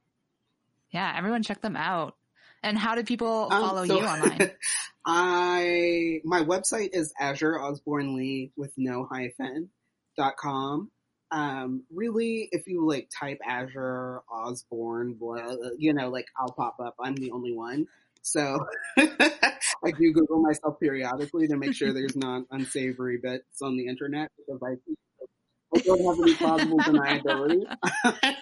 yeah, everyone check them out. And how do people Um, follow so- you online? I my website is Azure Osborne Lee with no hyphen dot com. Um, really, if you like type Azure Osborne, blah, you know, like I'll pop up. I'm the only one. So I do Google myself periodically to make sure there's not unsavory bits on the internet because I, I don't have any plausible deniability.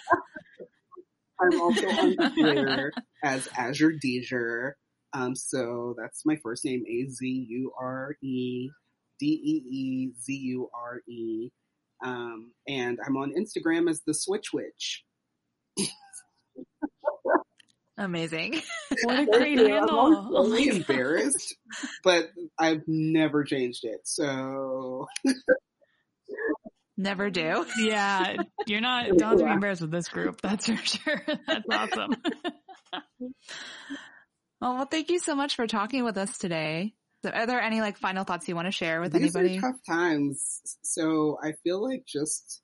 I'm also on Twitter as Azure Deezer. Um, so that's my first name, A Z U R E D E E Z U R E. Um, and I'm on Instagram as the Switch Witch. Amazing. what a great handle. I'm handle! always Oh my really God. embarrassed, but I've never changed it. So Never do. Yeah, you're not. Don't have to be embarrassed with this group. That's for sure. That's awesome. Well, well, thank you so much for talking with us today. So are there any like final thoughts you want to share with these anybody? are tough times. So I feel like just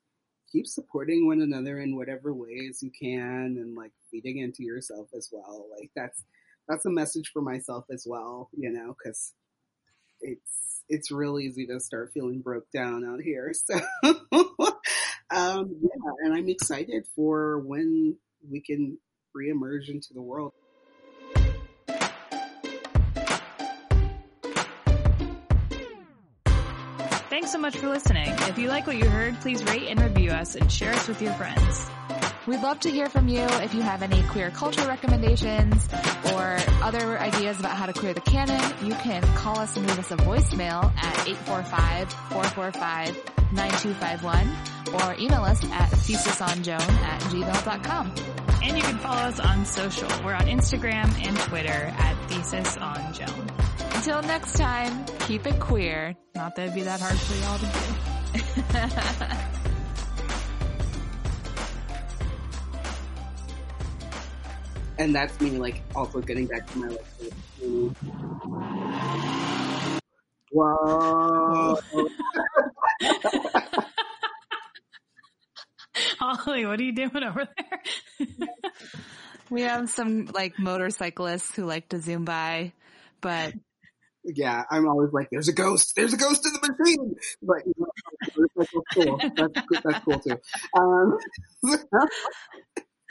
keep supporting one another in whatever ways you can and like feeding into yourself as well. Like that's, that's a message for myself as well, you know, cause it's, it's real easy to start feeling broke down out here. So, um, yeah, and I'm excited for when we can reemerge into the world. Thanks so much for listening. If you like what you heard, please rate and review us and share us with your friends. We'd love to hear from you if you have any queer culture recommendations or other ideas about how to queer the canon. You can call us and leave us a voicemail at 845-445-9251 or email us at thesisonjoan at gmail.com. And you can follow us on social. We're on Instagram and Twitter at Thesis on Joan. Until next time, keep it queer. Not that it'd be that hard for y'all to do. and that's me like also getting back to my like. Whoa. Holly, what are you doing over there? we have some like motorcyclists who like to zoom by, but yeah, I'm always like, there's a ghost, there's a ghost in the machine. But you know, that's cool. That's, that's cool too. Um,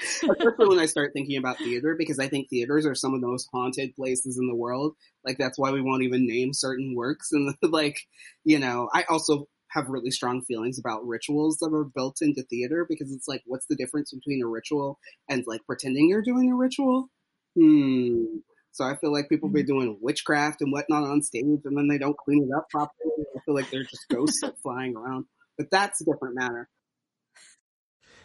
especially when I start thinking about theater, because I think theaters are some of the most haunted places in the world. Like that's why we won't even name certain works. And like, you know, I also have really strong feelings about rituals that are built into theater because it's like, what's the difference between a ritual and like pretending you're doing a ritual? Hmm. So I feel like people be mm. doing witchcraft and whatnot on stage, and then they don't clean it up properly. I feel like they're just ghosts flying around. But that's a different matter.